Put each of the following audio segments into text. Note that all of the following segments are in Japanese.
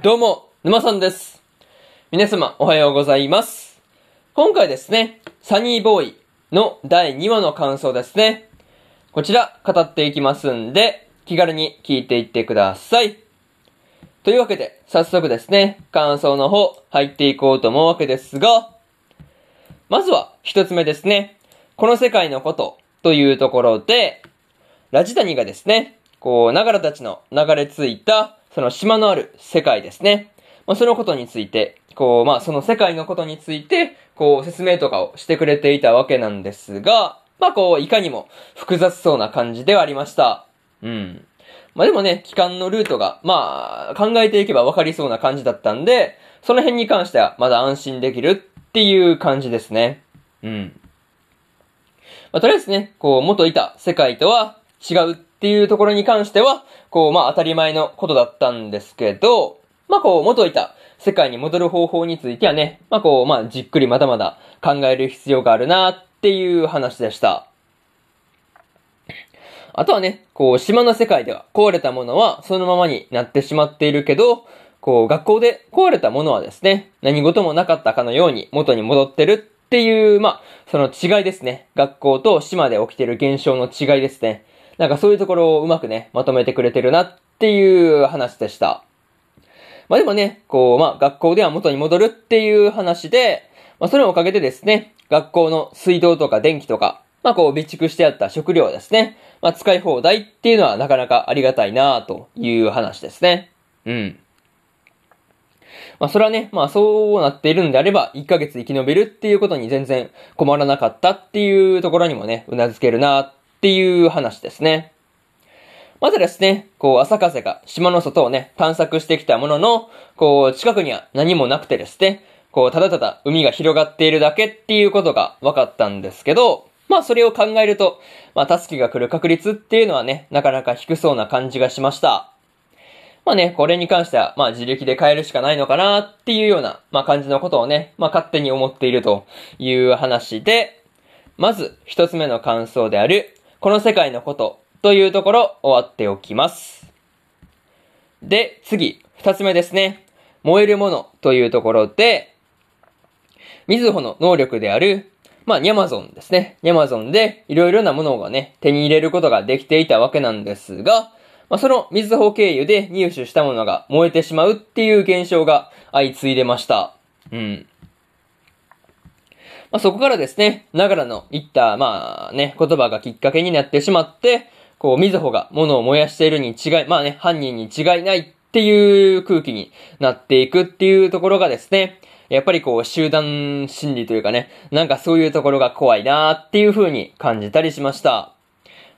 どうも、沼さんです。皆様、おはようございます。今回ですね、サニーボーイの第2話の感想ですね。こちら、語っていきますんで、気軽に聞いていってください。というわけで、早速ですね、感想の方、入っていこうと思うわけですが、まずは、一つ目ですね。この世界のこと、というところで、ラジダニがですね、こう、ながらたちの流れ着いた、その島のある世界ですね。まあ、そのことについて、こう、まあ、その世界のことについて、こう、説明とかをしてくれていたわけなんですが、まあ、こう、いかにも複雑そうな感じではありました。うん。まあ、でもね、帰還のルートが、まあ、考えていけば分かりそうな感じだったんで、その辺に関してはまだ安心できるっていう感じですね。うん。まあ、とりあえずね、こう、元いた世界とは違うっていうところに関しては、こう、まあ、当たり前のことだったんですけど、まあ、こう、元いた世界に戻る方法についてはね、まあ、こう、まあ、じっくりまだまだ考える必要があるなっていう話でした。あとはね、こう、島の世界では壊れたものはそのままになってしまっているけど、こう、学校で壊れたものはですね、何事もなかったかのように元に戻ってるっていう、まあ、その違いですね。学校と島で起きてる現象の違いですね。なんかそういうところをうまくね、まとめてくれてるなっていう話でした。まあでもね、こう、まあ学校では元に戻るっていう話で、まあそれのおかげでですね、学校の水道とか電気とか、まあこう備蓄してあった食料ですね、まあ使い放題っていうのはなかなかありがたいなという話ですね。うん。まあそれはね、まあそうなっているんであれば、1ヶ月生き延びるっていうことに全然困らなかったっていうところにもね、うなずけるなっていう話ですね。またですね、こう、朝風が島の外をね、探索してきたものの、こう、近くには何もなくてですね、こう、ただただ海が広がっているだけっていうことが分かったんですけど、まあそれを考えると、まあ助けが来る確率っていうのはね、なかなか低そうな感じがしました。まあね、これに関しては、まあ自力で変えるしかないのかなっていうような、まあ感じのことをね、まあ勝手に思っているという話で、まず一つ目の感想である、この世界のことというところ終わっておきます。で、次、二つ目ですね。燃えるものというところで、みずほの能力である、まあ、ニャマゾンですね。ニャマゾンでいろいろなものがね、手に入れることができていたわけなんですが、まあ、そのみずほ経由で入手したものが燃えてしまうっていう現象が相次いでました。うん。まあ、そこからですね、ながらの言った、まあね、言葉がきっかけになってしまって、こう、みずほが物を燃やしているに違い、まあね、犯人に違いないっていう空気になっていくっていうところがですね、やっぱりこう、集団心理というかね、なんかそういうところが怖いなーっていう風に感じたりしました。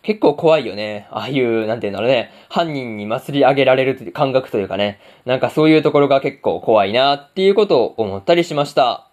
結構怖いよね。ああいう、なんていうんだろうね。犯人に祭り上げられる感覚というかね。なんかそういうところが結構怖いなっていうことを思ったりしました。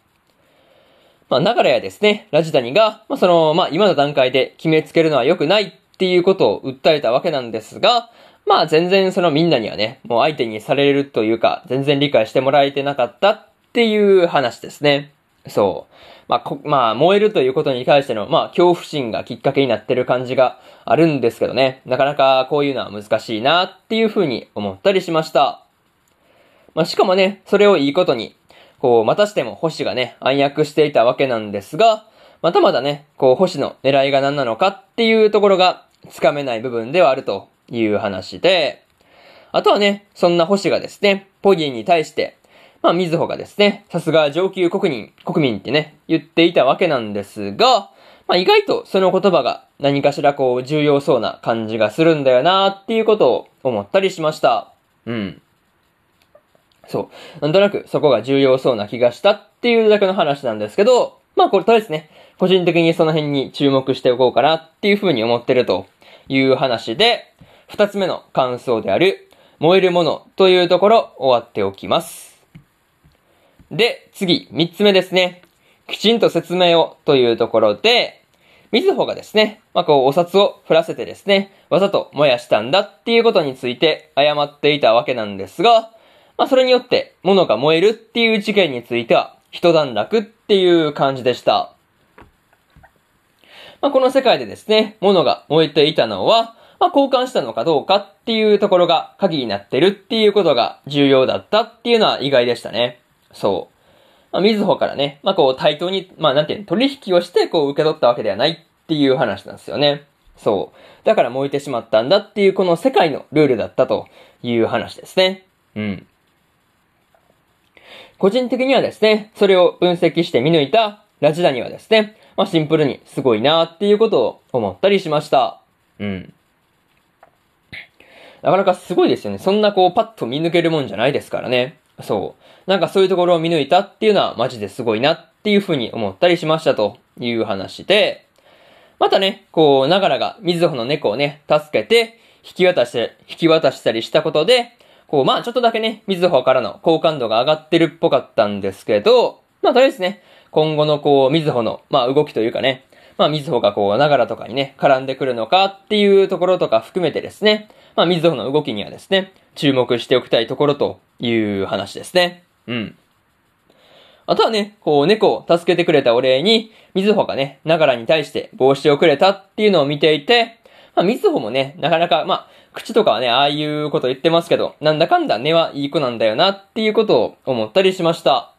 まあ、ながらやですね、ラジタニが、まあ、その、まあ、今の段階で決めつけるのは良くないっていうことを訴えたわけなんですが、まあ、全然そのみんなにはね、もう相手にされるというか、全然理解してもらえてなかったっていう話ですね。そう。まあ、こ、まあ、燃えるということに対しての、まあ、恐怖心がきっかけになってる感じがあるんですけどね、なかなかこういうのは難しいなっていうふうに思ったりしました。まあ、しかもね、それをいいことに、こう、またしても星がね、暗躍していたわけなんですが、またまだね、こう、星の狙いが何なのかっていうところがつかめない部分ではあるという話で、あとはね、そんな星がですね、ポギーに対して、まあ、みずほがですね、さすが上級国民、国民ってね、言っていたわけなんですが、まあ、意外とその言葉が何かしらこう、重要そうな感じがするんだよなっていうことを思ったりしました。うん。そう。なんとなくそこが重要そうな気がしたっていうだけの話なんですけど、まあこれとりあえずね、個人的にその辺に注目しておこうかなっていうふうに思ってるという話で、二つ目の感想である、燃えるものというところ終わっておきます。で、次、三つ目ですね。きちんと説明をというところで、みずほがですね、まあ、こう、お札を振らせてですね、わざと燃やしたんだっていうことについて謝っていたわけなんですが、まあ、それによって物が燃えるっていう事件については一段落っていう感じでした。まあ、この世界でですね、物が燃えていたのは、まあ、交換したのかどうかっていうところが鍵になってるっていうことが重要だったっていうのは意外でしたね。そう。まあ、みずほからね、まあ、こう、対等に、まあ、なんていうの、取引をして、こう、受け取ったわけではないっていう話なんですよね。そう。だから燃えてしまったんだっていう、この世界のルールだったという話ですね。うん。個人的にはですね、それを分析して見抜いたラジダにはですね、まあ、シンプルにすごいなっていうことを思ったりしました。うん。なかなかすごいですよね。そんなこう、パッと見抜けるもんじゃないですからね。そう。なんかそういうところを見抜いたっていうのはマジですごいなっていうふうに思ったりしましたという話で、またね、こう、ながらが水穂の猫をね、助けて、引き渡して、引き渡したりしたことで、こう、まあちょっとだけね、水穂からの好感度が上がってるっぽかったんですけど、まあとりあえずね、今後のこう、水穂の、まあ動きというかね、まあ水穂がこう、ながらとかにね、絡んでくるのかっていうところとか含めてですね、まあ水穂の動きにはですね、注目しておきたいところという話ですね。うん。あとはね、こう、猫を助けてくれたお礼に、水穂がね、ながらに対して帽子をくれたっていうのを見ていて、まあ、水穂もね、なかなか、まあ、口とかはね、ああいうこと言ってますけど、なんだかんだ根はいい子なんだよなっていうことを思ったりしました。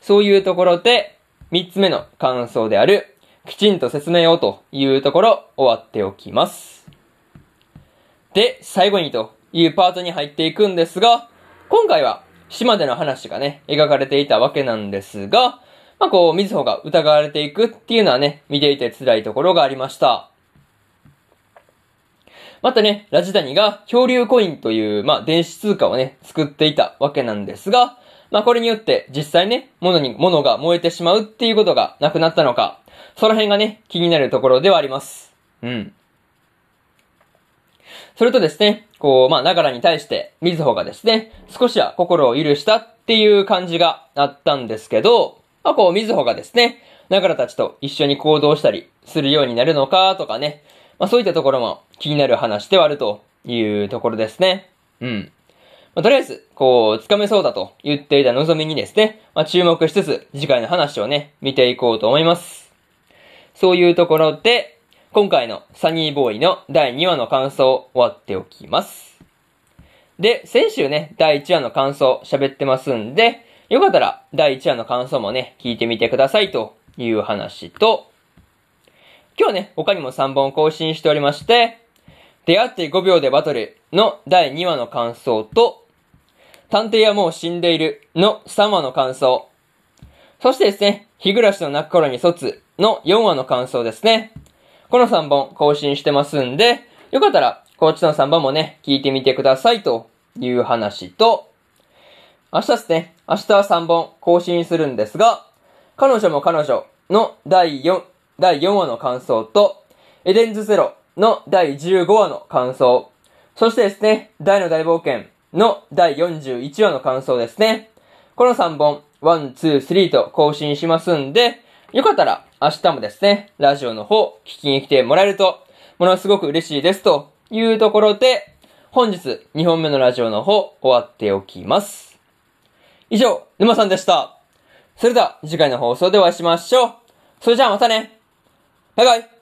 そういうところで、三つ目の感想である、きちんと説明をというところ、終わっておきます。で、最後にというパートに入っていくんですが、今回は島での話がね、描かれていたわけなんですが、まあこう、水穂が疑われていくっていうのはね、見ていて辛いところがありました。またね、ラジダニが恐竜コインという、まあ電子通貨をね、作っていたわけなんですが、まあこれによって実際ね、物に、物が燃えてしまうっていうことがなくなったのか、その辺がね、気になるところではあります。うん。それとですね、こう、まあ、ながらに対して、みずほがですね、少しは心を許したっていう感じがあったんですけど、まあ、こう、みずほがですね、ながらたちと一緒に行動したりするようになるのかとかね、まあ、そういったところも気になる話ではあるというところですね。うん。まあ、とりあえず、こう、つかめそうだと言っていた望みにですね、まあ、注目しつつ、次回の話をね、見ていこうと思います。そういうところで、今回のサニーボーイの第2話の感想を終わっておきます。で、先週ね、第1話の感想喋ってますんで、よかったら第1話の感想もね、聞いてみてくださいという話と、今日ね、他にも3本更新しておりまして、出会って5秒でバトルの第2話の感想と、探偵はもう死んでいるの3話の感想。そしてですね、日暮らしの泣く頃に卒の4話の感想ですね。この3本更新してますんで、よかったら、こっちの3本もね、聞いてみてくださいという話と、明日ですね、明日は3本更新するんですが、彼女も彼女の第4、第4話の感想と、エデンズゼロの第15話の感想、そしてですね、大の大冒険の第41話の感想ですね。この3本、1、2、3と更新しますんで、よかったら明日もですね、ラジオの方聞きに来てもらえると、ものすごく嬉しいですというところで、本日2本目のラジオの方終わっておきます。以上、沼さんでした。それでは次回の放送でお会いしましょう。それじゃあまたね。バイバイ。